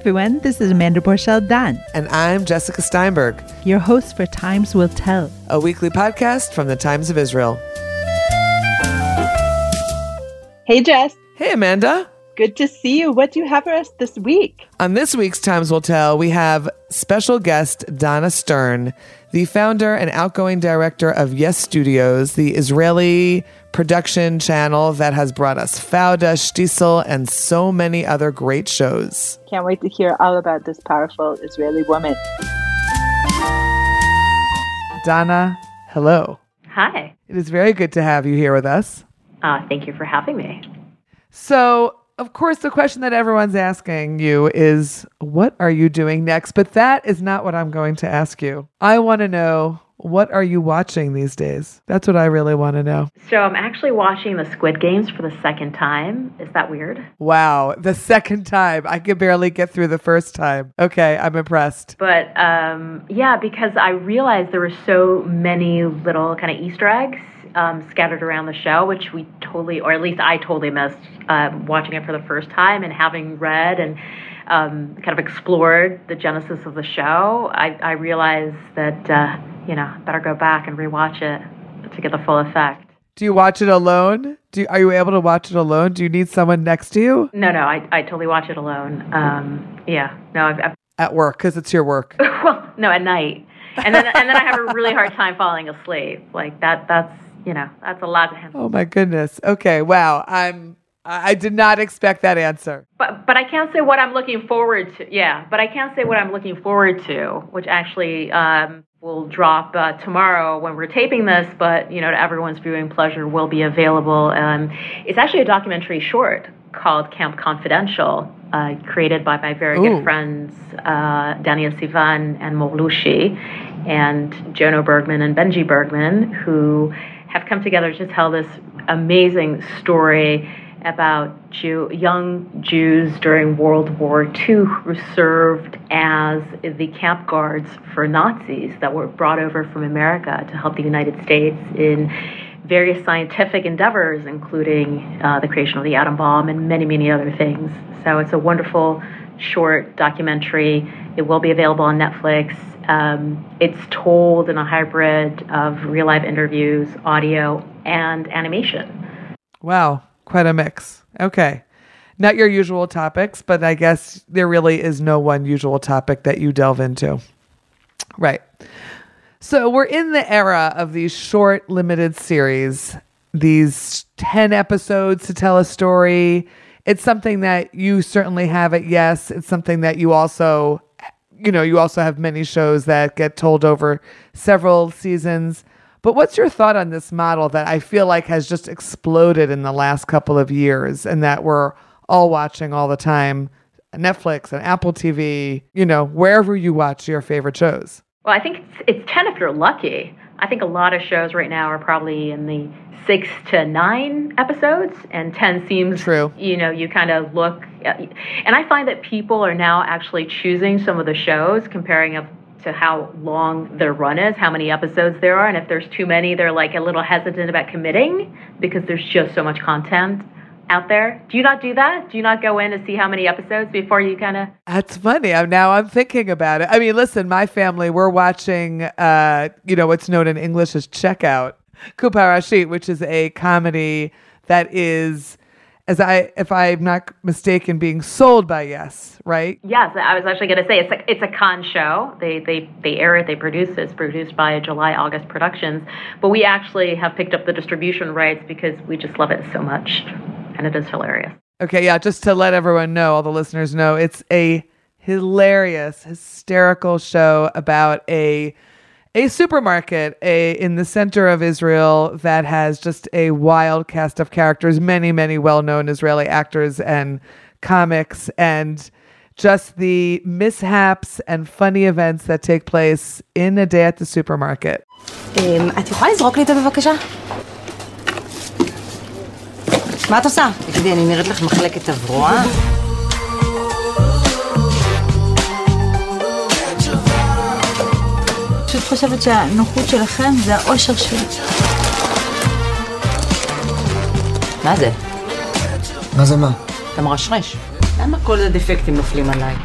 everyone, this is Amanda Borschel-Dan, And I'm Jessica Steinberg, your host for Times Will Tell. a weekly podcast from the Times of Israel. Hey, Jess. Hey, Amanda. Good to see you. What do you have for us this week? On this week's Times Will Tell, we have special guest Donna Stern, the founder and outgoing director of Yes Studios, the Israeli production channel that has brought us Fauda, Shtisel, and so many other great shows. Can't wait to hear all about this powerful Israeli woman. Donna, hello. Hi. It is very good to have you here with us. Uh, thank you for having me. So, of course, the question that everyone's asking you is, what are you doing next? But that is not what I'm going to ask you. I want to know, what are you watching these days? That's what I really want to know. So I'm actually watching the Squid Games for the second time. Is that weird? Wow, the second time. I could barely get through the first time. Okay, I'm impressed. But um, yeah, because I realized there were so many little kind of Easter eggs um, scattered around the show, which we totally, or at least I totally missed um, watching it for the first time and having read and um, kind of explored the genesis of the show. I, I realized that, uh, you know, better go back and rewatch it to get the full effect. Do you watch it alone? Do you, are you able to watch it alone? Do you need someone next to you No, no, I, I totally watch it alone. Um, yeah, no, I've, I've, at work because it's your work? well, no, at night, and then and then I have a really hard time falling asleep. Like that, that's you know, that's a lot to handle. Oh my goodness. Okay, wow. I'm I I did not expect that answer. But but I can't say what I'm looking forward to. Yeah, but I can't say what I'm looking forward to, which actually um, will drop uh, tomorrow when we're taping this. But you know, to everyone's viewing pleasure, will be available. Um, it's actually a documentary short called Camp Confidential, uh, created by my very Ooh. good friends uh, Daniel Sivan and Mor Loushy, and Jono Bergman and Benji Bergman, who have come together to tell this amazing story about Jew, young Jews during World War II who served as the camp guards for Nazis that were brought over from America to help the United States in various scientific endeavors, including uh, the creation of the atom bomb and many, many other things. So it's a wonderful short documentary. It will be available on Netflix. Um, it's told in a hybrid of real life interviews, audio, and animation. Wow, quite a mix. Okay. Not your usual topics, but I guess there really is no one usual topic that you delve into. Right. So we're in the era of these short, limited series, these 10 episodes to tell a story. It's something that you certainly have at Yes. It's something that you also, you know, you also have many shows that get told over several seasons. But what's your thought on this model that I feel like has just exploded in the last couple of years and that we're all watching all the time? Netflix and Apple TV, you know, wherever you watch your favorite shows. Well, I think it's, it's 10 if you're lucky. I think a lot of shows right now are probably in the six to nine episodes, and 10 seems, True. you know, you kind of look. At, and I find that people are now actually choosing some of the shows, comparing up to how long their run is, how many episodes there are. And if there's too many, they're like a little hesitant about committing because there's just so much content out there. Do you not do that? Do you not go in to see how many episodes before you kind of. That's funny. I'm now I'm thinking about it. I mean, listen, my family, we're watching uh, you know, what's known in English as Checkout, Kupa Rashit, which is a comedy that is as I if I'm not mistaken being sold by Yes, right? Yes, I was actually going to say it's a it's a Kan show. They they they air it, they produce it. It's produced by July August Productions, but we actually have picked up the distribution rights because we just love it so much, and it is hilarious. Okay, yeah, just to let everyone know, all the listeners know, it's a hilarious, hysterical show about a a supermarket a in the center of Israel that has just a wild cast of characters, many, many well-known Israeli actors and comics and just the mishaps and funny events that take place in a day at the supermarket. אמ, את יכולה לזרוק לי את זה בבקשה? מה את עושה? תגידי, אני נראית לך מחלקת תברואה? חושבת שהנוחות שלכם זה האושר שלי. מה זה? מה זה מה? אתה מרשרש. למה כל הדפקטים נופלים עליי?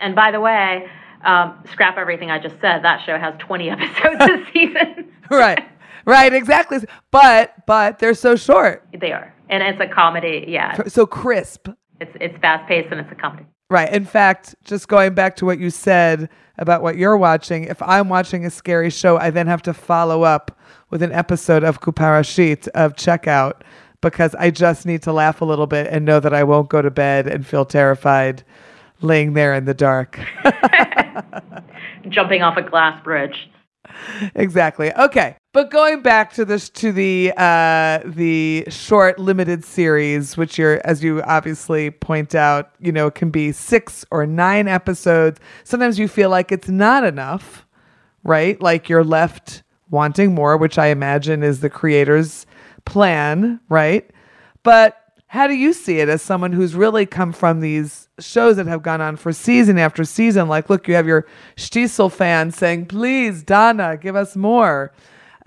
And by the way, um, scrap everything I just said. That show has 20 episodes this season. right. Right, exactly. But but they're so short. They are. And it's a comedy. Yeah. So crisp. It's it's fast paced and it's a comedy. Right. In fact, just going back to what you said about what you're watching, if I'm watching a scary show, I then have to follow up with an episode of Kupa Rashit of Checkout because I just need to laugh a little bit and know that I won't go to bed and feel terrified laying there in the dark. Jumping off a glass bridge. Exactly. Okay. But going back to this to the uh the short limited series, which you're as you obviously point out, you know, can be six or nine episodes. Sometimes you feel like it's not enough, right? Like you're left wanting more, which I imagine is the creator's plan, right? But how do you see it as someone who's really come from these shows that have gone on for season after season? Like, look, you have your Shtisel fans saying, please, Donna, give us more.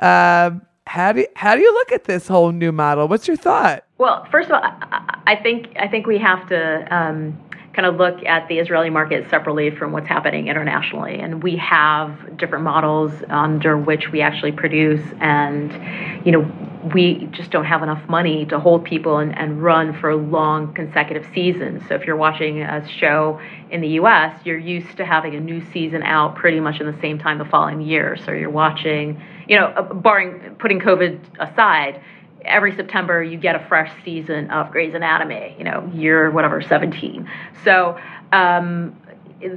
Uh, how do you, how do you look at this whole new model? What's your thought? Well, first of all, I, I think I think we have to um, kind of look at the Israeli market separately from what's happening internationally. And we have different models under which we actually produce. And, you know, we just don't have enough money to hold people and, and run for long consecutive seasons. So if you're watching a show in the US, you're used to having a new season out pretty much in the same time the following year. So you're watching, you know, barring putting COVID aside, every September you get a fresh season of Grey's Anatomy, you know, year whatever 17. So um,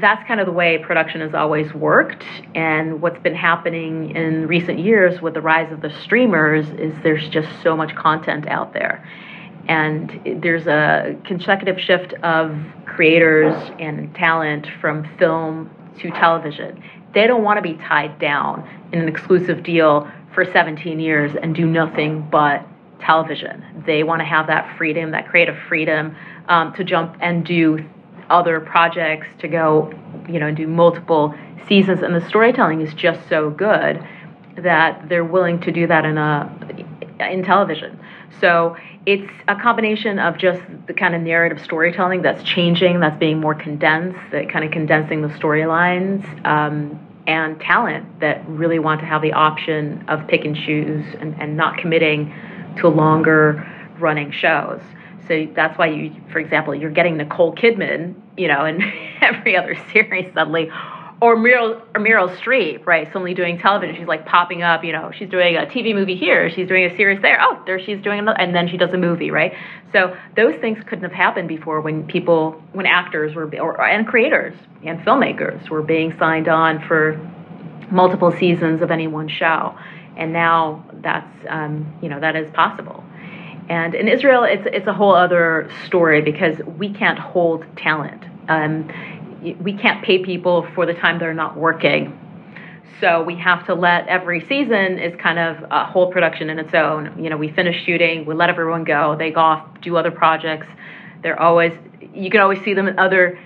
that's kind of the way production has always worked. And what's been happening in recent years with the rise of the streamers is there's just so much content out there. And there's a consecutive shift of creators and talent from film to television. They don't want to be tied down in an exclusive deal for 17 years and do nothing but television. They want to have that freedom, that creative freedom um, to jump and do other projects, to go, you know, and do multiple seasons. And the storytelling is just so good that they're willing to do that in a in television. So it's a combination of just the kind of narrative storytelling that's changing, that's being more condensed, that kind of condensing the storylines, um, and talent that really want to have the option of pick and choose and, and not committing to longer running shows. So that's why you, for example, you're getting Nicole Kidman, you know, in every other series suddenly, or Meryl, or Meryl Streep, right? Suddenly doing television, she's like popping up, you know, she's doing a TV movie here, she's doing a series there, oh, there she's doing another, and then she does a movie, right? So those things couldn't have happened before when people, when actors were, or and creators and filmmakers were being signed on for multiple seasons of any one show and now that's um, you know that is possible. And in Israel, it's it's a whole other story because we can't hold talent. Um, we can't pay people for the time they're not working. So we have to let every season is kind of a whole production in its own. You know, we finish shooting, we let everyone go, they go off, do other projects. They're always you can always see them in other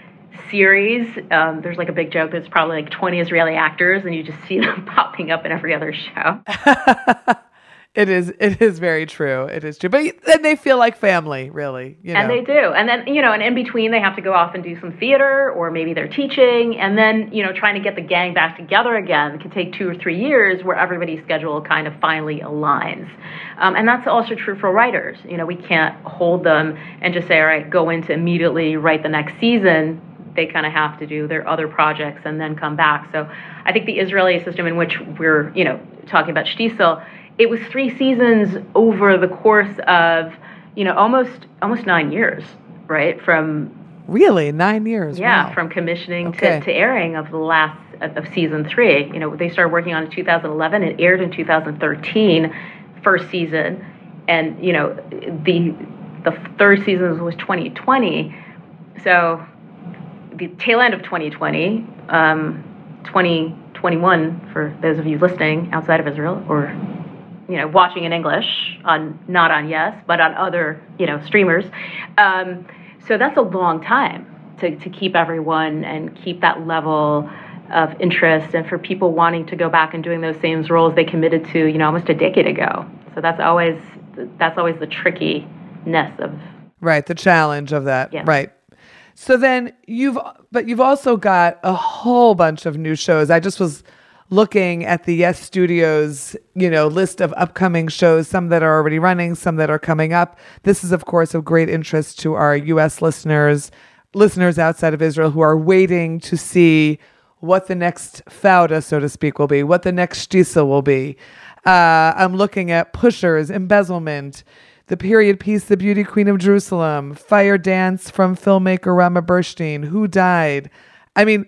series. Um, there's like a big joke. There's probably like 20 Israeli actors, and you just see them popping up in every other show. it is. It is very true. It is true. But then they feel like family, really. You know? And they do. And then you know, and in between, they have to go off and do some theater, or maybe they're teaching, and then you know, trying to get the gang back together again can take two or three years, where everybody's schedule kind of finally aligns. Um, and that's also true for writers. You know, we can't hold them and just say, all right, go into immediately write the next season they kind of have to do their other projects and then come back. So I think the Israeli system in which we're, you know, talking about Shtisel, it was three seasons over the course of, you know, almost almost nine years, right? From really nine years. Yeah, wow. from commissioning okay. to, to airing of the last of season three. You know, they started working on it in 2011. It aired in 2013, first season, and you know, the the third season was 2020. So the tail end of 2020, um, 2021 for those of you listening outside of Israel or you know watching in English on not on Yes but on other you know streamers. Um, so that's a long time to, to keep everyone and keep that level of interest and for people wanting to go back and doing those same roles they committed to you know almost a decade ago. So that's always that's always the trickiness of right the challenge of that yeah. right So then you've, but you've also got a whole bunch of new shows. I just was looking at the Yes Studios, you know, list of upcoming shows, some that are already running, some that are coming up. This is, of course, of great interest to our U.S. listeners, listeners outside of Israel who are waiting to see what the next Fauda, so to speak, will be, what the next Shtisa will be. Uh, I'm looking at Pushers, Embezzlement, the period piece The Beauty Queen of Jerusalem, Fire Dance from filmmaker Rama Burshtein, Who Died. I mean,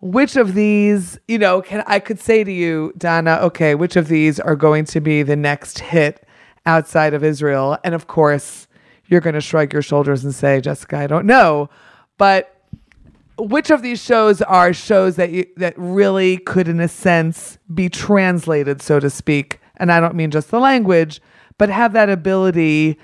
which of these, you know, can I could say to you, Donna, okay, which of these are going to be the next hit outside of Israel? And of course, you're going to shrug your shoulders and say, Jessica, I don't know. But which of these shows are shows that you, that really could, in a sense, be translated, so to speak? And I don't mean just the language, but have that ability,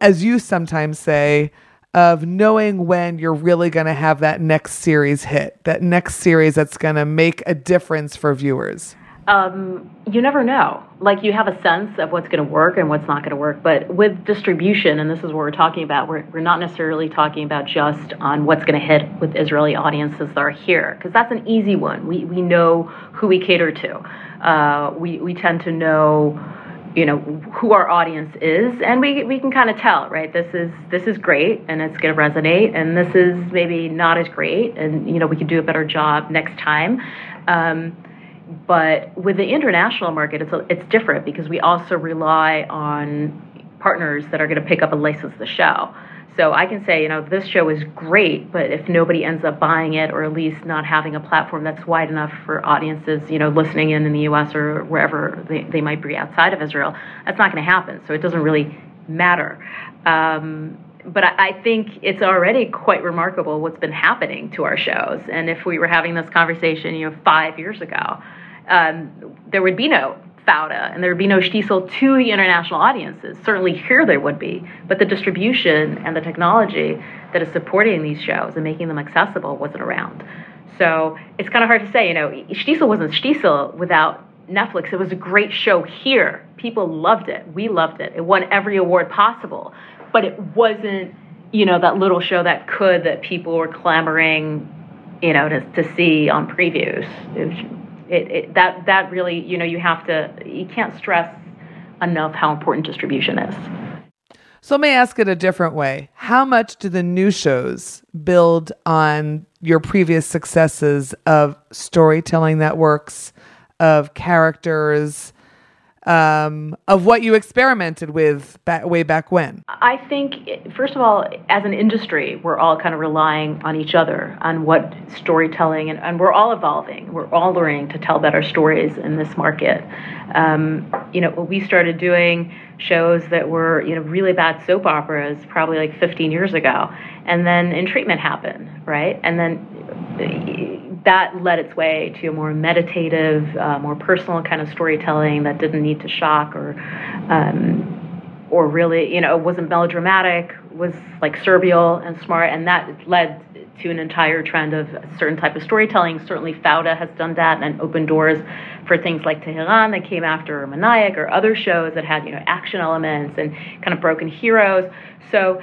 as you sometimes say, of knowing when you're really going to have that next series hit, that next series that's going to make a difference for viewers? Um, you never know. Like you have a sense of what's going to work and what's not going to work. But with distribution, and this is what we're talking about, we're, we're not necessarily talking about just on what's going to hit with Israeli audiences that are here, because that's an easy one. We, we know who we cater to. Uh, we, we tend to know you know who our audience is and we we can kind of tell right? This is this is great and it's going to resonate and this is maybe not as great and you know we can do a better job next time. Um, but with the international market it's a, it's different because we also rely on partners that are going to pick up and license the show so I can say, you know, this show is great, but if nobody ends up buying it or at least not having a platform that's wide enough for audiences, you know, listening in in the US or wherever they, they might be outside of Israel, that's not going to happen. So it doesn't really matter. Um, but I, think it's already quite remarkable what's been happening to our shows. And if we were having this conversation, you know, five years ago, um, there would be no Fauda, and there would be no Shtisel to the international audiences. Certainly here there would be, but the distribution and the technology that is supporting these shows and making them accessible wasn't around. So it's kind of hard to say, you know, Shtisel wasn't Shtisel without Netflix. It was a great show here. People loved it. We loved it. It won every award possible, but it wasn't, you know, that little show that could that people were clamoring, you know, to, to see on previews. It it, that that really you know you have to you can't stress enough how important distribution is. So let me ask it a different way. How much do the new shows build on your previous successes of storytelling that works, of characters, um, of what you experimented with way back when? I think, first of all, as an industry, we're all kind of relying on each other on what storytelling, and, and we're all evolving. We're all learning to tell better stories in this market. Um, you know, we started doing shows that were, you know, really bad soap operas probably like 15 years ago, and then in treatment happened, right? And then that led its way to a more meditative, uh, more personal kind of storytelling that didn't need to shock or, um, or really, you know, wasn't melodramatic, was like surreal and smart, and that led to an entire trend of a certain type of storytelling. Certainly, Fauda has done that and opened doors for things like Tehran that came after Maniac or other shows that had, you know, action elements and kind of broken heroes. So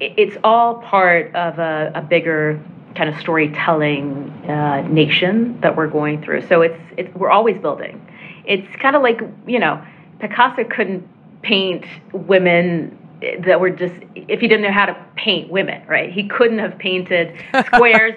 it's all part of a, a bigger kind of storytelling uh, nation that we're going through. So it's, it's we're always building. It's kind of like you know Picasso couldn't paint women that were just if he didn't know how to paint women, right? He couldn't have painted squares,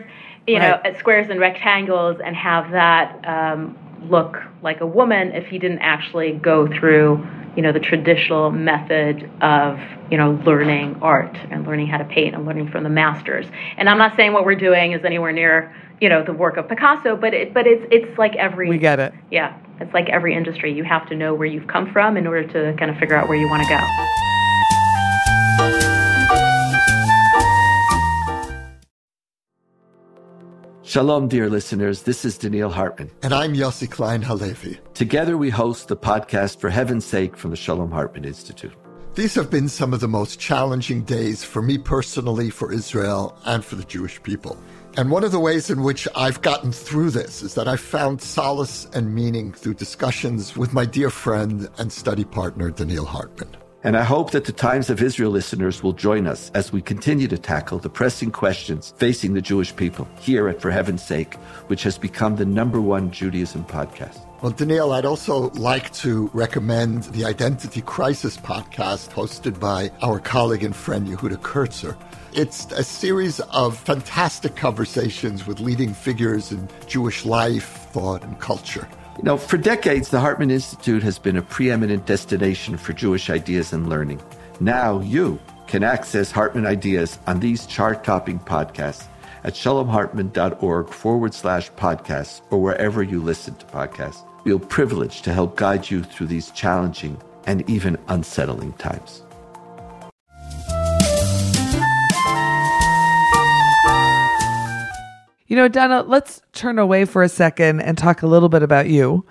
you right. know, squares and rectangles and have that um, look like a woman if he didn't actually go through you know the traditional method of you know learning art and learning how to paint and learning from the masters. And i'm not saying what we're doing is anywhere near you know the work of picasso but it but it's it's like every we get it. Yeah it's like every industry. You have to know where you've come from in order to kind of figure out where you want to go Shalom, dear listeners. This is Donniel Hartman. And I'm Yossi Klein Halevi. Together, we host the podcast For Heaven's Sake from the Shalom Hartman Institute. These have been some of the most challenging days for me personally, for Israel, and for the Jewish people. And one of the ways in which I've gotten through this is that I've found solace and meaning through discussions with my dear friend and study partner, Donniel Hartman. And I hope that the Times of Israel listeners will join us as we continue to tackle the pressing questions facing the Jewish people here at For Heaven's Sake, which has become the number one Judaism podcast. Well, Donniel, I'd also like to recommend the Identity Crisis podcast hosted by our colleague and friend Yehuda Kurtzer. It's a series of fantastic conversations with leading figures in Jewish life, thought, and culture. You know, for decades, the Hartman Institute has been a preeminent destination for Jewish ideas and learning. Now you can access Hartman ideas on these chart topping podcasts at shalomhartman.org forward slash podcasts or wherever you listen to podcasts. Feel privileged to help guide you through these challenging and even unsettling times. You know, Donna, let's turn away for a second and talk a little bit about you,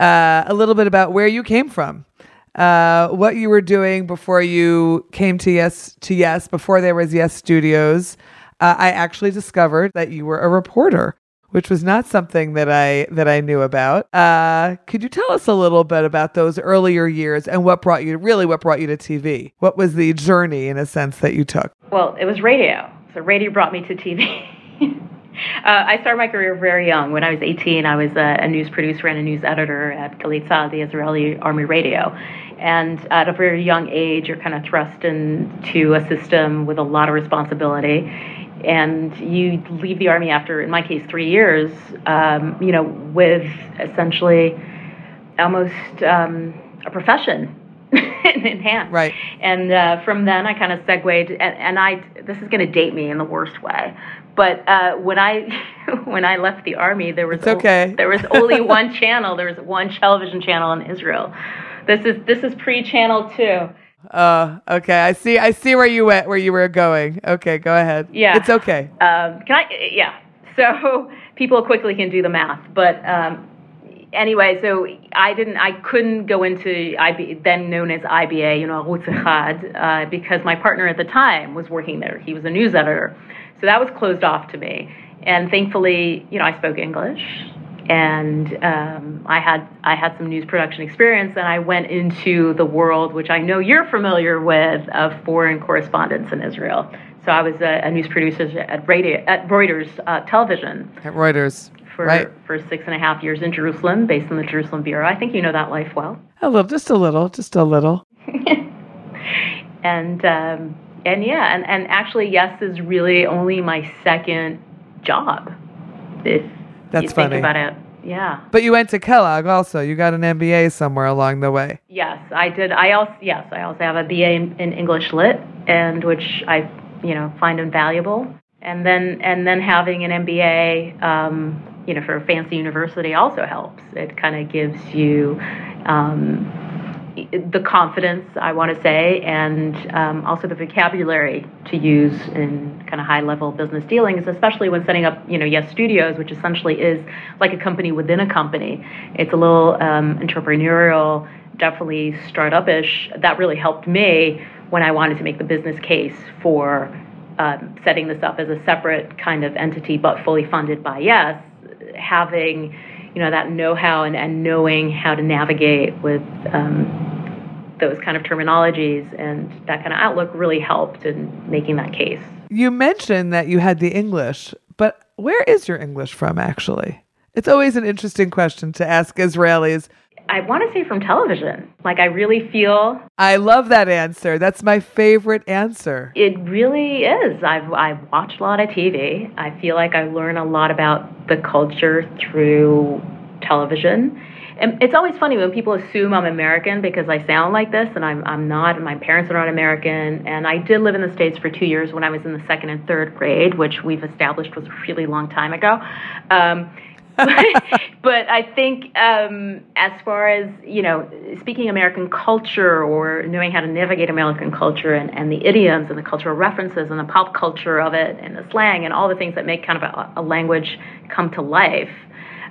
uh, a little bit about where you came from, uh, what you were doing before you came to Yes to Yes, before there was Yes Studios. Uh, I actually discovered that you were a reporter, which was not something that I that I knew about. Uh, could you tell us a little bit about those earlier years and what brought you, really, what brought you to TV? What was the journey, in a sense, that you took? Well, it was radio. So radio brought me to TV. Uh, I started my career very young. When I was 18, I was a, a news producer and a news editor at Galei Tzahal, the Israeli Army radio. And at a very young age, you're kind of thrust into a system with a lot of responsibility. And you leave the army after, in my case, three years, um, you know, with essentially almost um, a profession in hand. Right. And uh, from then, I kind of segued, and, and I this is going to date me in the worst way, but uh, when I when I left the army, there was okay. there was only one channel. There was one television channel in Israel. This is this is pre channel two. Uh, okay. I see. I see where you went, where you were going. Okay, go ahead. Yeah. it's okay. Um, can I? Yeah. So people quickly can do the math, but um, anyway, so I didn't, I couldn't go into IB, then known as IBA, you know, Arutz Echad, uh, because my partner at the time was working there. He was a news editor, so that was closed off to me. And thankfully, you know, I spoke English, and um, I had I had some news production experience, and I went into the world, which I know you're familiar with, of foreign correspondence in Israel. So I was a, a news producer at radio at Reuters uh, Television At Reuters. for Right. for six and a half years in Jerusalem, based in the Jerusalem bureau. I think you know that life well. A little, just a little, just a little. And um, and yeah, and, and actually, yes, is really only my second job. If That's you funny. think about it, yeah. But you went to Kellogg also. You got an MBA somewhere along the way. Yes, I did. I also yes, I also have a BA in, in English Lit, and which I you know find invaluable. And then and then having an MBA, um, you know, for a fancy university also helps. It kind of gives you. Um, the confidence, I want to say, and um, also the vocabulary to use in kind of high level business dealings, especially when setting up, you know, Yes Studios, which essentially is like a company within a company. It's a little um, entrepreneurial, definitely startup-ish. That really helped me when I wanted to make the business case for um, setting this up as a separate kind of entity, but fully funded by Yes. Having you know that know-how and, and knowing how to navigate with um, those kind of terminologies and that kind of outlook really helped in making that case. You mentioned that you had the English, but where is your English from actually? It's always an interesting question to ask Israelis. I want to say from television. Like I really feel I love that answer. That's my favorite answer. it really is. I've I've watched a lot of TV. I feel like I learn a lot about the culture through television. And it's always funny when people assume I'm American because I sound like this, and I'm I'm not. And my parents are not American. And I did live in the states for two years when I was in the second and third grade, which we've established was a really long time ago. Um, but I think um, as far as you know, speaking American culture or knowing how to navigate American culture and, and the idioms and the cultural references and the pop culture of it and the slang and all the things that make kind of a, a language come to life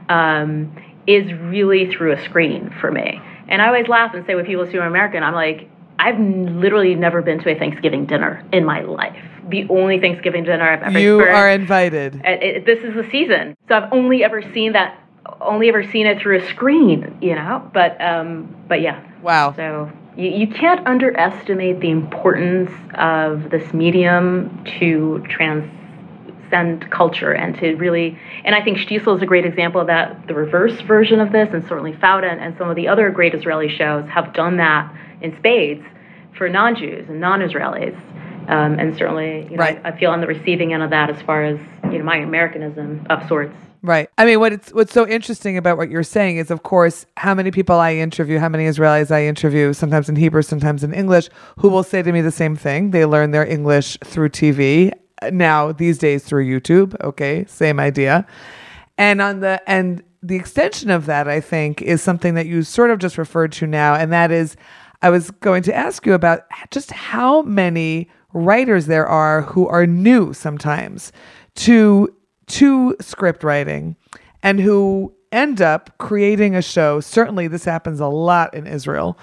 um, is really through a screen for me. And I always laugh and say when people assume I'm American, I'm like, I've n- literally never been to a Thanksgiving dinner in my life. The only Thanksgiving dinner I've ever You are invited. it, it, this is the season, so I've only ever seen that, only ever seen it through a screen, you know. But um, but yeah. Wow. So You, you can't underestimate the importance of this medium to transcend culture and to really. And I think Shtisel is a great example of that, the reverse version of this, and certainly Fauda and some of the other great Israeli shows have done that in spades for non Jews and non Israelis. Um, and certainly, you know, Right. I feel on the receiving end of that as far as you know my Americanism of sorts. Right. I mean, what it's what's so interesting about what you're saying is, of course, how many people I interview, how many Israelis I interview, sometimes in Hebrew, sometimes in English, who will say to me the same thing. They learn their English through TV now these days through YouTube. Okay, same idea. And on the and the extension of that, I think, is something that you sort of just referred to now, and that is, I was going to ask you about just how many writers there are who are new sometimes to to script writing and who end up creating a show. Certainly, this happens a lot in Israel.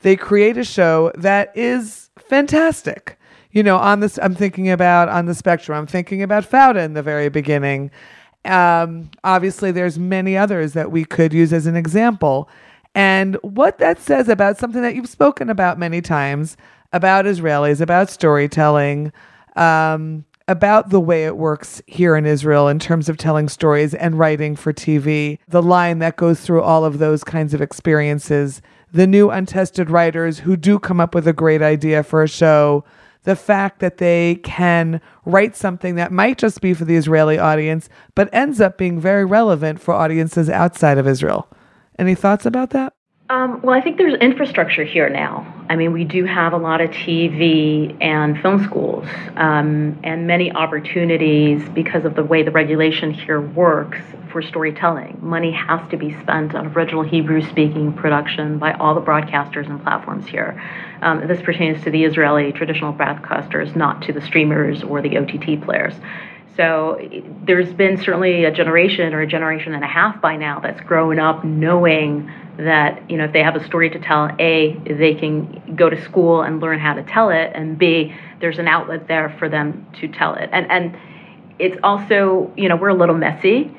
They create a show that is fantastic. You know, on this, I'm thinking about on the spectrum. I'm thinking about Fauda in the very beginning. Um, obviously, there's many others that we could use as an example. And what that says about something that you've spoken about many times about Israelis, about storytelling, um, about the way it works here in Israel in terms of telling stories and writing for TV, the line that goes through all of those kinds of experiences, the new untested writers who do come up with a great idea for a show, the fact that they can write something that might just be for the Israeli audience, but ends up being very relevant for audiences outside of Israel. Any thoughts about that? Um, well, I think there's infrastructure here now. I mean, we do have a lot of TV and film schools um, and many opportunities because of the way the regulation here works for storytelling. Money has to be spent on original Hebrew speaking production by all the broadcasters and platforms here. Um, this pertains to the Israeli traditional broadcasters, not to the streamers or the OTT players. So there's been certainly a generation or a generation and a half by now that's grown up knowing that you know if they have a story to tell, a they can go to school and learn how to tell it, and b there's an outlet there for them to tell it. And and it's also you know we're a little messy,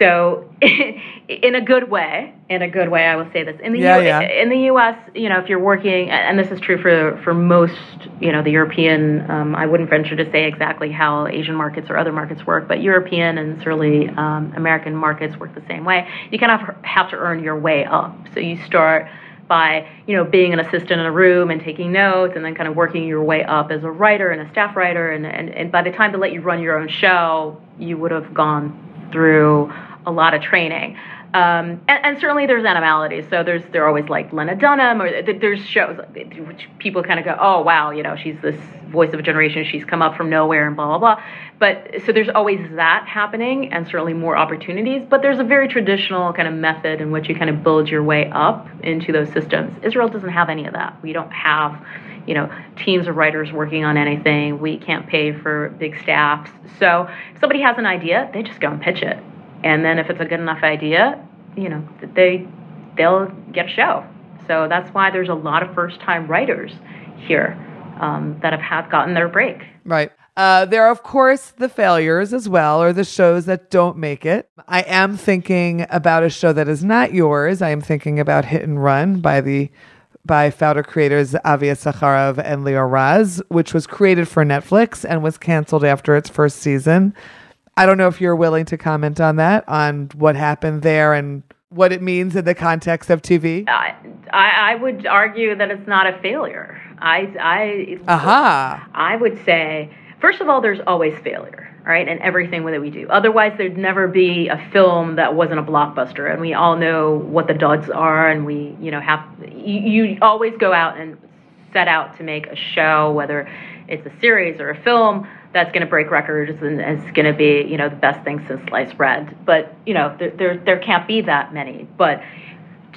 so in a good way, in a good way, I will say this. In the Yeah, U- yeah. in the U.S., you know, if you're working, and this is true for for most, you know, the European. Um, I wouldn't venture to say exactly how Asian markets or other markets work, but European and certainly um, American markets work the same way. You kind of have to earn your way up. So you start by you know being an assistant in a room and taking notes and then kind of working your way up as a writer and a staff writer and, and, and by the time they let you run your own show you would have gone through a lot of training. Um, and, and certainly there's animalities. So there's they're always like Lena Dunham or there's shows which people kind of go oh wow you know she's this voice of a generation. She's come up from nowhere and blah blah blah. But so there's always that happening and certainly more opportunities. But there's a very traditional kind of method in which you kind of build your way up into those systems. Israel doesn't have any of that. We don't have you know teams of writers working on anything. We can't pay for big staffs. So if somebody has an idea they just go and pitch it and then if it's a good enough idea you know they they'll get a show so that's why there's a lot of first time writers here um, that have, have gotten their break Right. Uh, there are, of course, the failures as well, or the shows that don't make it. I am thinking about a show that is not yours. I am thinking about Hit and Run by the by founder creators Avi Issacharoff and Lior Raz, which was created for Netflix and was canceled after its first season. I don't know if you're willing to comment on that, on what happened there and what it means in the context of TV. I, I I would argue that it's not a failure. I I Aha. I would say first of all, there's always failure, right, in everything that we do. Otherwise, there'd never be a film that wasn't a blockbuster, and we all know what the duds are, and we you know have you, you always go out and set out to make a show, whether it's a series or a film that's going to break records and is going to be you know the best thing since sliced bread. But you know there there, there can't be that many, but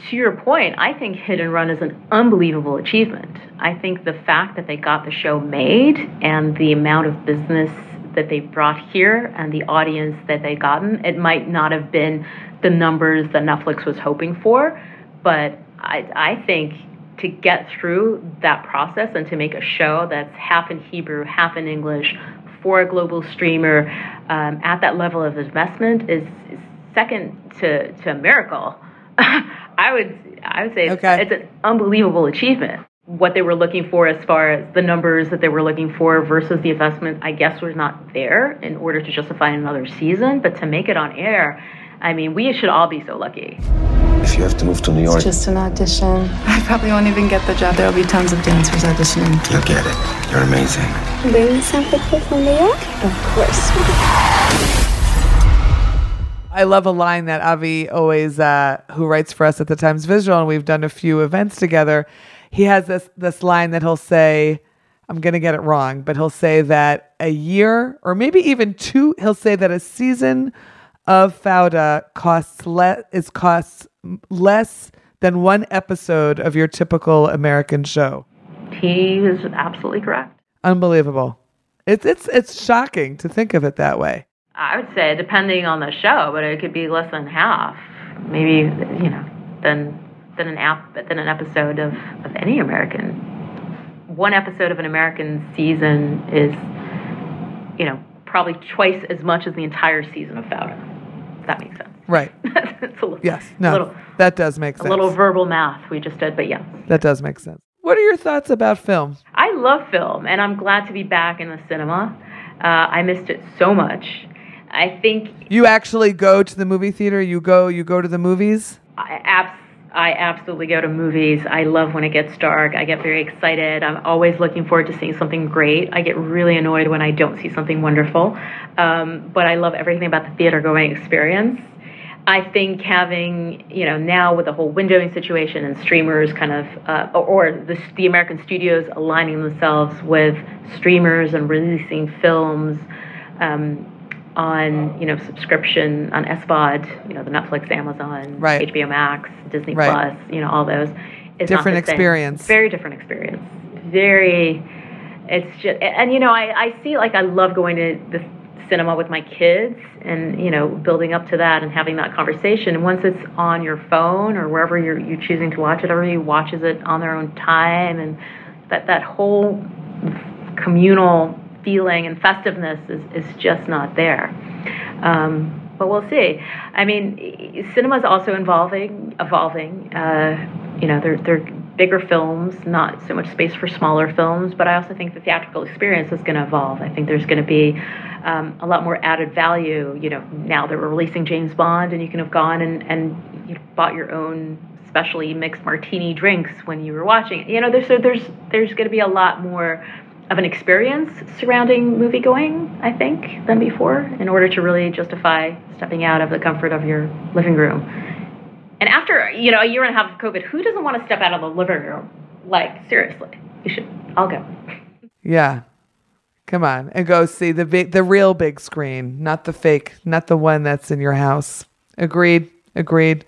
to your point, I think Hit and Run is an unbelievable achievement. I think the fact that they got the show made and the amount of business that they brought here and the audience that they gotten, it might not have been the numbers that Netflix was hoping for, but I, I think to get through that process and to make a show that's half in Hebrew, half in English for a global streamer um, at that level of investment is, is second to, to a miracle. I would I would say it's, Okay. it's an unbelievable achievement. what they were looking for as far as the numbers that they were looking for versus the investment, I guess, was not there in order to justify another season. But to make it on air, I mean, we should all be so lucky. If you have to move to New York, It's just an audition. I probably won't even get the job. There'll be tons of dancers auditioning. you'll get it. You're amazing. Bring some people from New York? Of course. I love a line that Avi always, uh, who writes for us at the Times of Israel, and we've done a few events together. He has this this line that he'll say, I'm gonna get it wrong, but he'll say that a year or maybe even two, he'll say that a season of Fauda costs less is costs less than one episode of your typical American show. He is absolutely correct. Unbelievable. It's it's it's shocking to think of it that way. I would say, depending on the show, but it could be less than half, maybe you know, than than an app than an episode of, of any American. One episode of an American season is, you know, probably twice as much as the entire season of Fauda. That makes sense. Right. it's a little, Yes. No. little, that does make sense. a little verbal math we just did, but yeah. that does make sense. What are your thoughts about film? I love film, and I'm glad to be back in the cinema. Uh, I missed it so much. I think You actually go to the movie theater. You go. You go to the movies. I, I absolutely go to movies. I love when it gets dark. I get very excited. I'm always looking forward to seeing something great. I get really annoyed when I don't see something wonderful. Um, but I love everything about the theater going experience. I think having, you know, now with the whole windowing situation and streamers kind of, uh, or, the, the American studios aligning themselves with streamers and releasing films um, on, you know, subscription on SVOD, you know, the Netflix, Amazon, Right. HBO Max, Disney Right. Plus, you know, all those. It's not Different experience. Very different experience. Very, it's just, and you know, I, I see like I love going to the cinema with my kids and, you know, building up to that and having that conversation. And once it's on your phone or wherever you're, you're choosing to watch it, everybody watches it on their own time. And that, that whole communal feeling and festiveness is, is just not there. Um, but we'll see. I mean, cinema is also evolving. Evolving. Uh, you know, they're they're bigger films, not so much space for smaller films. But I also think the theatrical experience is going to evolve. I think there's going to be um, a lot more added value. You know, now that we're releasing James Bond, and you can have gone and and you bought your own specially mixed martini drinks when you were watching it. You know, there's there's there's going to be a lot more of an experience surrounding movie going, I think, than before, in order to really justify stepping out of the comfort of your living room. And after, you know, a year and a half of COVID, who doesn't want to step out of the living room? Like, seriously, you should. I'll go. Yeah. Come on and go see the big, the real big screen, not the fake, not the one that's in your house. Agreed. Agreed.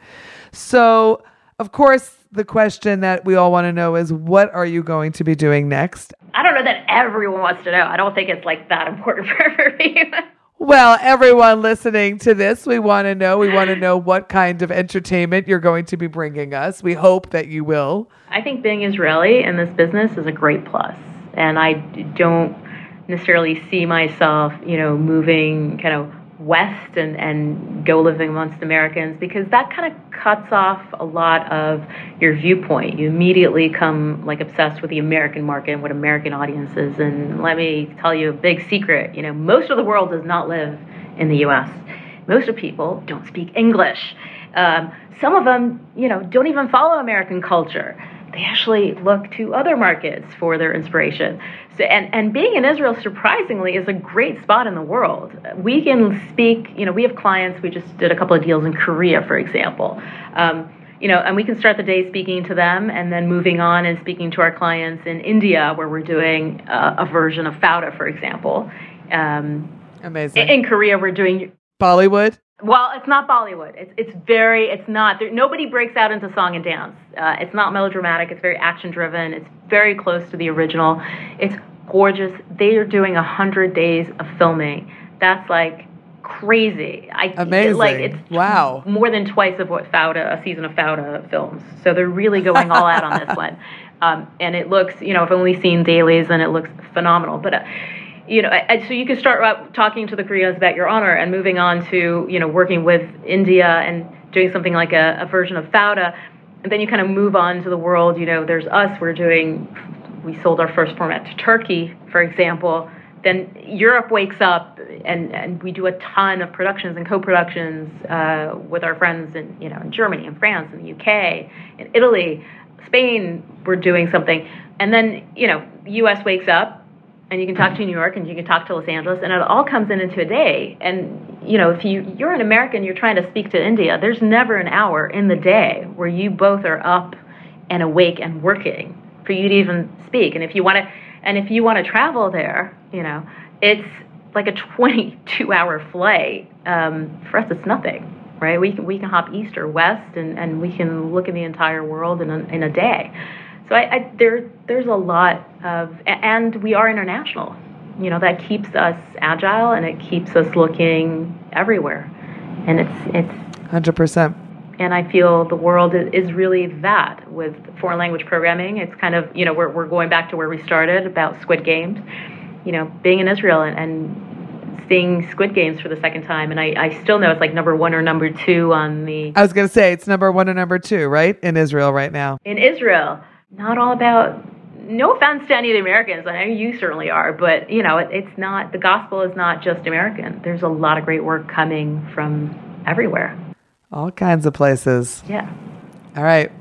So, of course, the question that we all want to know is what are you going to be doing next? I don't know that everyone wants to know. I don't think it's like that important for everyone. Well, everyone listening to this, we want to know. We want to know what kind of entertainment you're going to be bringing us. We hope that you will. I think being Israeli in this business is a great plus, and I don't necessarily see myself, you know, moving kind of west and, and go living amongst Americans because that kind of cuts off a lot of your viewpoint. You immediately come like obsessed with the American market and what American audiences. And let me tell you a big secret, you know, most of the world does not live in the US. Most of people don't speak English. Um, some of them, you know, don't even follow American culture they actually look to other markets for their inspiration. So, and, and being in Israel, surprisingly, is a great spot in the world. We can speak, you know, we have clients, we just did a couple of deals in Korea, for example. Um, you know, and we can start the day speaking to them and then moving on and speaking to our clients in India, where we're doing a, a version of Fauda, for example. Um, Amazing. in Korea, we're doing Bollywood? Well, it's not Bollywood. It's it's very it's not. There, nobody breaks out into song and dance. Uh, it's not melodramatic. It's very action driven. It's very close to the original. It's gorgeous. They are doing a hundred days of filming. That's like crazy. I Amazing. Like it's Wow. more than twice of what Fauda a season of Fauda films. So they're really going all out on this one. Um, and it looks, you know, I've only seen dailies and it looks phenomenal. But uh, you know, so you can start talking to the Koreans about your honor and moving on to, you know, working with India and doing something like a, a version of Fauda. and then you kind of move on to the world. You know, there's us. We're doing. We sold our first format to Turkey, for example. Then Europe wakes up, and, and we do a ton of productions and co-productions uh, with our friends in you know in Germany and France and the UK and Italy, Spain. We're doing something, and then you know U.S. wakes up, and you can talk to New York and you can talk to Los Angeles, and it all comes in into a day. And you know, if you you're an American, you're trying to speak to India. There's never an hour in the day where you both are up and awake and working for you to even speak. And if you want to, and if you want to travel there, you know, it's like a 22 hour flight. Um, for us, it's nothing, right? We can we can hop east or west, and and we can look at the entire world in a, in a day. So I, I, there, there's a lot of, and we are international. You know that keeps us agile and it keeps us looking everywhere, and it's it's hundred percent. And I feel the world is really that with foreign language programming. It's kind of you know we're we're going back to where we started about Squid Games. You know, being in Israel and, and seeing Squid Games for the second time, and I, I still know it's like number one or number two on the. I was gonna say it's number one or number two, right, in Israel right now. In Israel, not all about no offense to any of the Americans. I know you certainly are, but you know, it, it's not the gospel is not just American. There's a lot of great work coming from everywhere. All kinds of places. Yeah. All right.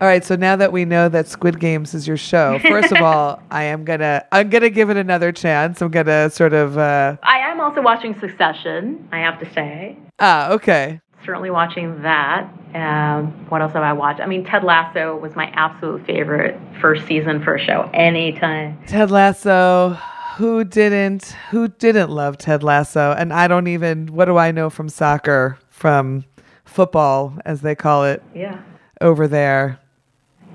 All right, so now that we know that Squid Games is your show, first of all, I am gonna I'm gonna give it another chance. I'm gonna sort of. Uh... I am also watching Succession. I have to say. Ah, okay. Certainly watching that. Um, what else have I watched? I mean, Ted Lasso was my absolute favorite first season first show. Anytime. Ted Lasso. Who didn't? Who didn't love Ted Lasso? And I don't even. What do I know from soccer? From football, as they call it. Yeah. Over there.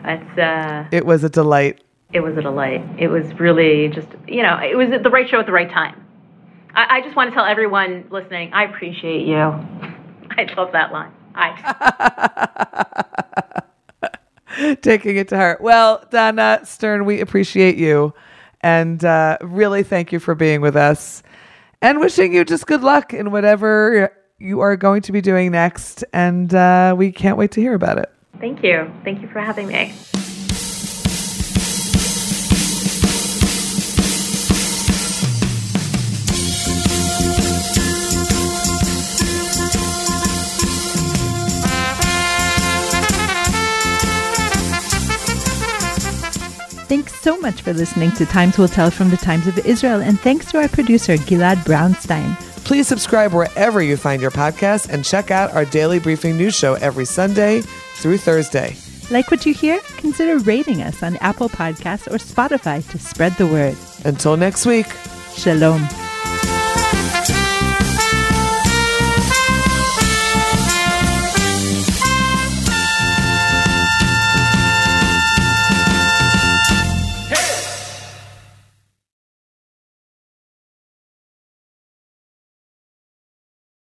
It's. Uh, it was a delight. It was a delight. It was really just, you know, it was the right show at the right time. I, I just want to tell everyone listening, I appreciate you. I love that line. I. Taking it to heart. Well, Danna Stern, we appreciate you and uh, really thank you for being with us and wishing you just good luck in whatever you are going to be doing next. And uh, we can't wait to hear about it. Thank you. Thank you for having me. Thanks so much for listening to Times Will Tell from the Times of Israel, and thanks to our producer, Gilad Brownstein. Please subscribe wherever you find your podcast and check out our daily briefing news show every Sunday through Thursday. Like what you hear? Consider rating us on Apple Podcasts or Spotify to spread the word. Until next week, Shalom.